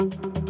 Bye.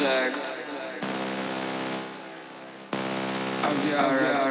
object of your.